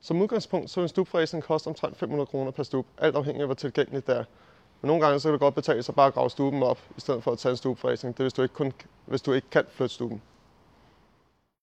Som udgangspunkt så vil en stubfræsning koste omtrent 500 kroner per stub, alt afhængig af hvor tilgængeligt det er. Men nogle gange så kan det godt betale sig bare at grave stuben op, i stedet for at tage en stubfræsning. Det er, hvis du ikke, kun, hvis du ikke kan flytte stuben.